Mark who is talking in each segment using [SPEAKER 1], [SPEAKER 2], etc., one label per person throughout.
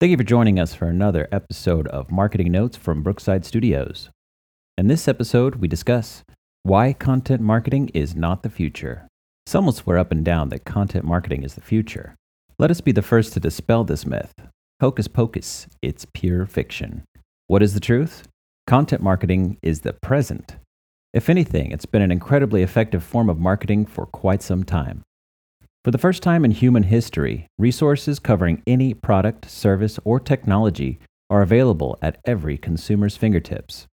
[SPEAKER 1] Thank you for joining us for another episode of Marketing Notes from Brookside Studios. In this episode, we discuss why content marketing is not the future. Some will swear up and down that content marketing is the future. Let us be the first to dispel this myth. Hocus pocus, it's pure fiction. What is the truth? Content marketing is the present. If anything, it's been an incredibly effective form of marketing for quite some time. For the first time in human history, resources covering any product, service, or technology are available at every consumer's fingertips.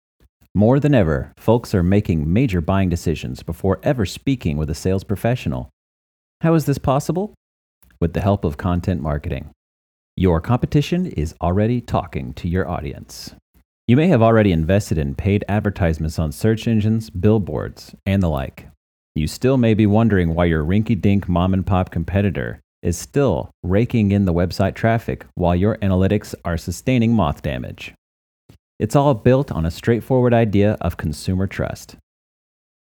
[SPEAKER 1] More than ever, folks are making major buying decisions before ever speaking with a sales professional. How is this possible? With the help of content marketing. Your competition is already talking to your audience. You may have already invested in paid advertisements on search engines, billboards, and the like. You still may be wondering why your rinky dink mom and pop competitor is still raking in the website traffic while your analytics are sustaining moth damage. It's all built on a straightforward idea of consumer trust.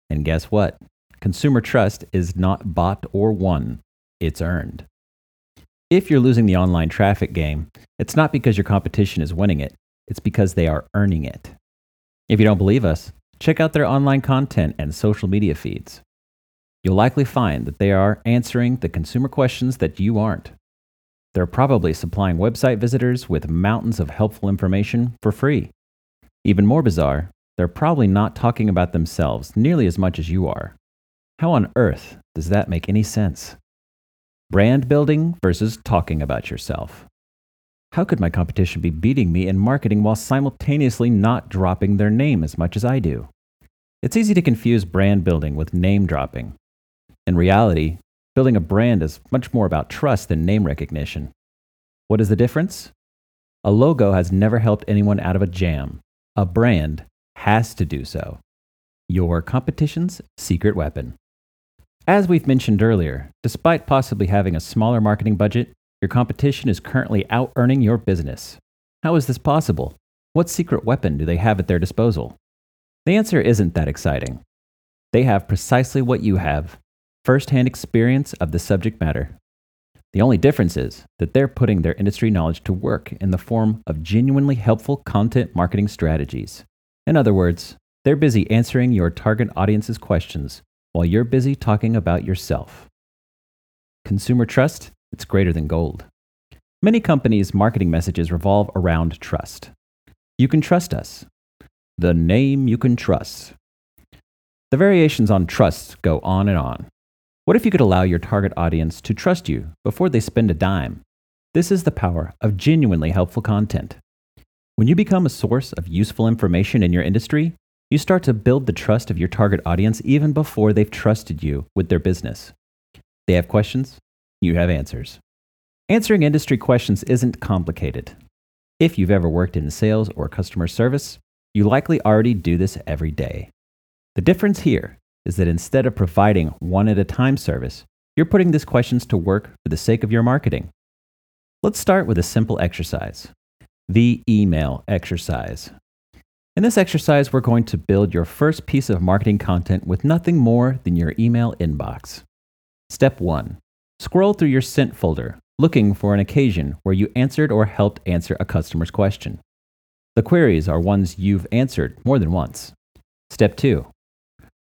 [SPEAKER 1] And guess what? Consumer trust is not bought or won, it's earned. If you're losing the online traffic game, it's not because your competition is winning it, it's because they are earning it. If you don't believe us, check out their online content and social media feeds you'll likely find that they are answering the consumer questions that you aren't. They're probably supplying website visitors with mountains of helpful information for free. Even more bizarre, they're probably not talking about themselves nearly as much as you are. How on earth does that make any sense? Brand building versus talking about yourself. How could my competition be beating me in marketing while simultaneously not dropping their name as much as I do? It's easy to confuse brand building with name dropping. In reality, building a brand is much more about trust than name recognition. What is the difference? A logo has never helped anyone out of a jam. A brand has to do so. Your competition's secret weapon. As we've mentioned earlier, despite possibly having a smaller marketing budget, your competition is currently out earning your business. How is this possible? What secret weapon do they have at their disposal? The answer isn't that exciting. They have precisely what you have firsthand experience of the subject matter. The only difference is that they're putting their industry knowledge to work in the form of genuinely helpful content marketing strategies. In other words, they're busy answering your target audience's questions while you're busy talking about yourself. Consumer trust, it's greater than gold. Many companies' marketing messages revolve around trust. You can trust us. The name you can trust. The variations on trust go on and on. What if you could allow your target audience to trust you before they spend a dime? This is the power of genuinely helpful content. When you become a source of useful information in your industry, you start to build the trust of your target audience even before they've trusted you with their business. They have questions, you have answers. Answering industry questions isn't complicated. If you've ever worked in sales or customer service, you likely already do this every day. The difference here is that instead of providing one at a time service, you're putting these questions to work for the sake of your marketing. Let's start with a simple exercise the email exercise. In this exercise, we're going to build your first piece of marketing content with nothing more than your email inbox. Step 1 Scroll through your sent folder, looking for an occasion where you answered or helped answer a customer's question. The queries are ones you've answered more than once. Step 2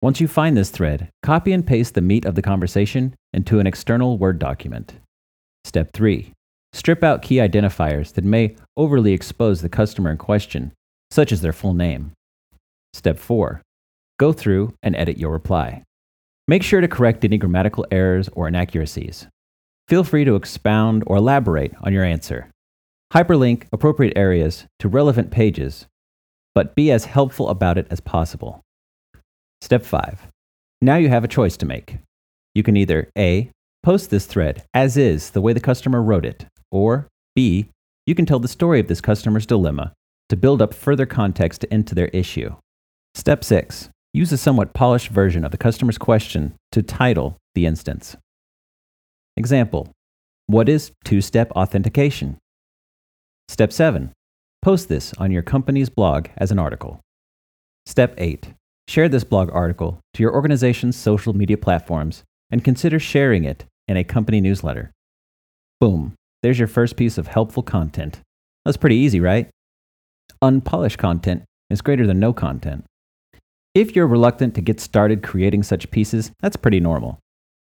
[SPEAKER 1] once you find this thread, copy and paste the meat of the conversation into an external Word document. Step 3. Strip out key identifiers that may overly expose the customer in question, such as their full name. Step 4. Go through and edit your reply. Make sure to correct any grammatical errors or inaccuracies. Feel free to expound or elaborate on your answer. Hyperlink appropriate areas to relevant pages, but be as helpful about it as possible. Step 5. Now you have a choice to make. You can either A. Post this thread as is the way the customer wrote it, or B. You can tell the story of this customer's dilemma to build up further context into their issue. Step 6. Use a somewhat polished version of the customer's question to title the instance. Example What is two step authentication? Step 7. Post this on your company's blog as an article. Step 8. Share this blog article to your organization's social media platforms and consider sharing it in a company newsletter. Boom, there's your first piece of helpful content. That's pretty easy, right? Unpolished content is greater than no content. If you're reluctant to get started creating such pieces, that's pretty normal.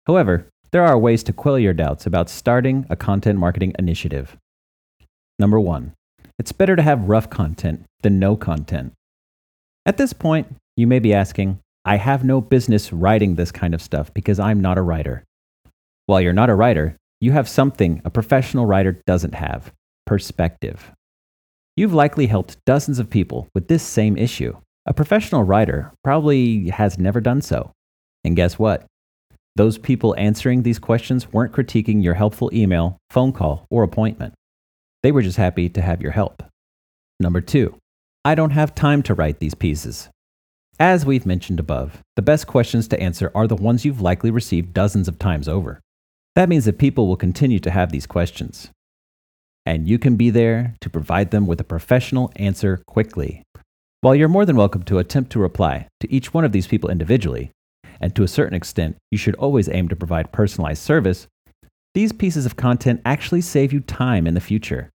[SPEAKER 1] However, there are ways to quell your doubts about starting a content marketing initiative. Number one, it's better to have rough content than no content. At this point, you may be asking, I have no business writing this kind of stuff because I'm not a writer. While you're not a writer, you have something a professional writer doesn't have perspective. You've likely helped dozens of people with this same issue. A professional writer probably has never done so. And guess what? Those people answering these questions weren't critiquing your helpful email, phone call, or appointment. They were just happy to have your help. Number two, I don't have time to write these pieces. As we've mentioned above, the best questions to answer are the ones you've likely received dozens of times over. That means that people will continue to have these questions. And you can be there to provide them with a professional answer quickly. While you're more than welcome to attempt to reply to each one of these people individually, and to a certain extent, you should always aim to provide personalized service, these pieces of content actually save you time in the future.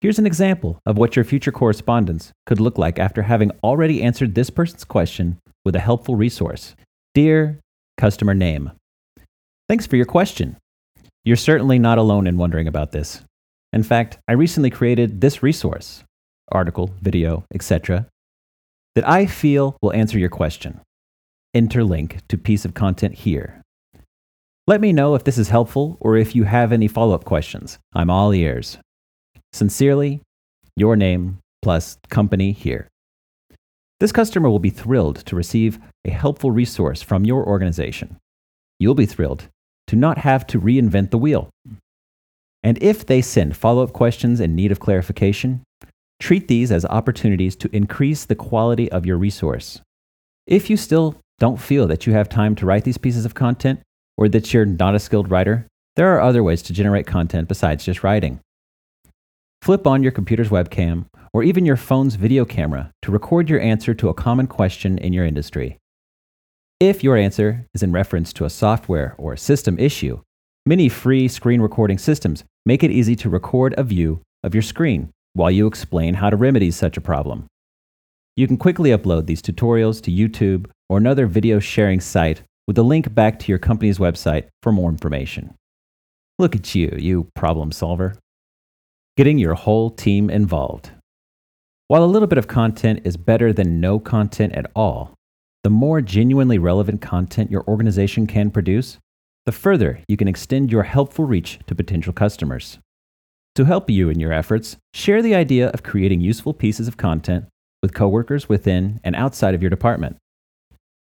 [SPEAKER 1] Here's an example of what your future correspondence could look like after having already answered this person's question with a helpful resource. Dear customer name, thanks for your question. You're certainly not alone in wondering about this. In fact, I recently created this resource, article, video, etc., that I feel will answer your question. Interlink to piece of content here. Let me know if this is helpful or if you have any follow up questions. I'm all ears. Sincerely, your name plus company here. This customer will be thrilled to receive a helpful resource from your organization. You'll be thrilled to not have to reinvent the wheel. And if they send follow up questions in need of clarification, treat these as opportunities to increase the quality of your resource. If you still don't feel that you have time to write these pieces of content, or that you're not a skilled writer, there are other ways to generate content besides just writing. Flip on your computer's webcam or even your phone's video camera to record your answer to a common question in your industry. If your answer is in reference to a software or a system issue, many free screen recording systems make it easy to record a view of your screen while you explain how to remedy such a problem. You can quickly upload these tutorials to YouTube or another video sharing site with a link back to your company's website for more information. Look at you, you problem solver getting your whole team involved. While a little bit of content is better than no content at all, the more genuinely relevant content your organization can produce, the further you can extend your helpful reach to potential customers. To help you in your efforts, share the idea of creating useful pieces of content with coworkers within and outside of your department.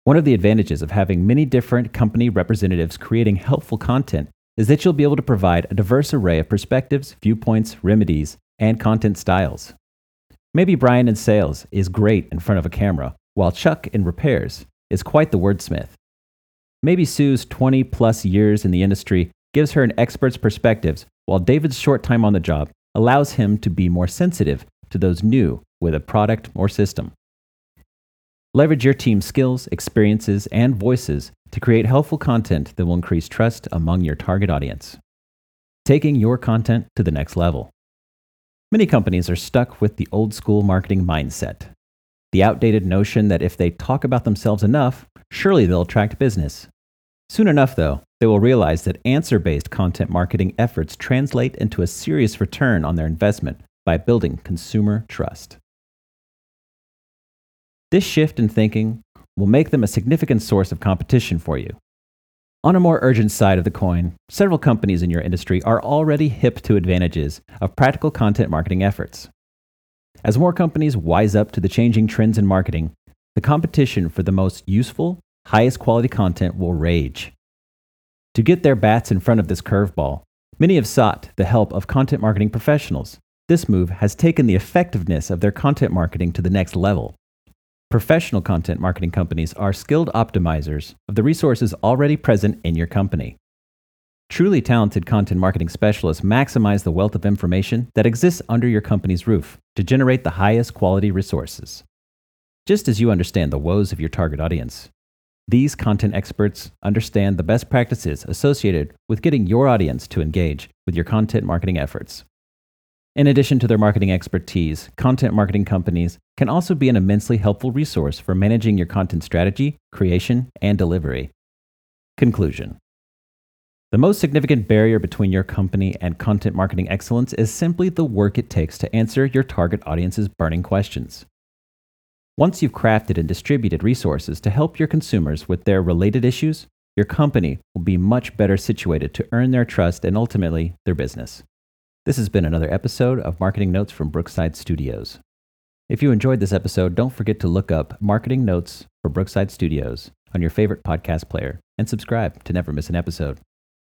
[SPEAKER 1] One of the advantages of having many different company representatives creating helpful content is that you'll be able to provide a diverse array of perspectives, viewpoints, remedies, and content styles. Maybe Brian in sales is great in front of a camera, while Chuck in repairs is quite the wordsmith. Maybe Sue's 20 plus years in the industry gives her an expert's perspectives, while David's short time on the job allows him to be more sensitive to those new with a product or system. Leverage your team's skills, experiences, and voices to create helpful content that will increase trust among your target audience. Taking your content to the next level. Many companies are stuck with the old school marketing mindset. The outdated notion that if they talk about themselves enough, surely they'll attract business. Soon enough, though, they will realize that answer based content marketing efforts translate into a serious return on their investment by building consumer trust. This shift in thinking will make them a significant source of competition for you. On a more urgent side of the coin, several companies in your industry are already hip to advantages of practical content marketing efforts. As more companies wise up to the changing trends in marketing, the competition for the most useful, highest quality content will rage. To get their bats in front of this curveball, many have sought the help of content marketing professionals. This move has taken the effectiveness of their content marketing to the next level. Professional content marketing companies are skilled optimizers of the resources already present in your company. Truly talented content marketing specialists maximize the wealth of information that exists under your company's roof to generate the highest quality resources. Just as you understand the woes of your target audience, these content experts understand the best practices associated with getting your audience to engage with your content marketing efforts. In addition to their marketing expertise, content marketing companies can also be an immensely helpful resource for managing your content strategy, creation, and delivery. Conclusion The most significant barrier between your company and content marketing excellence is simply the work it takes to answer your target audience's burning questions. Once you've crafted and distributed resources to help your consumers with their related issues, your company will be much better situated to earn their trust and ultimately their business. This has been another episode of Marketing Notes from Brookside Studios. If you enjoyed this episode, don't forget to look up Marketing Notes for Brookside Studios on your favorite podcast player and subscribe to never miss an episode.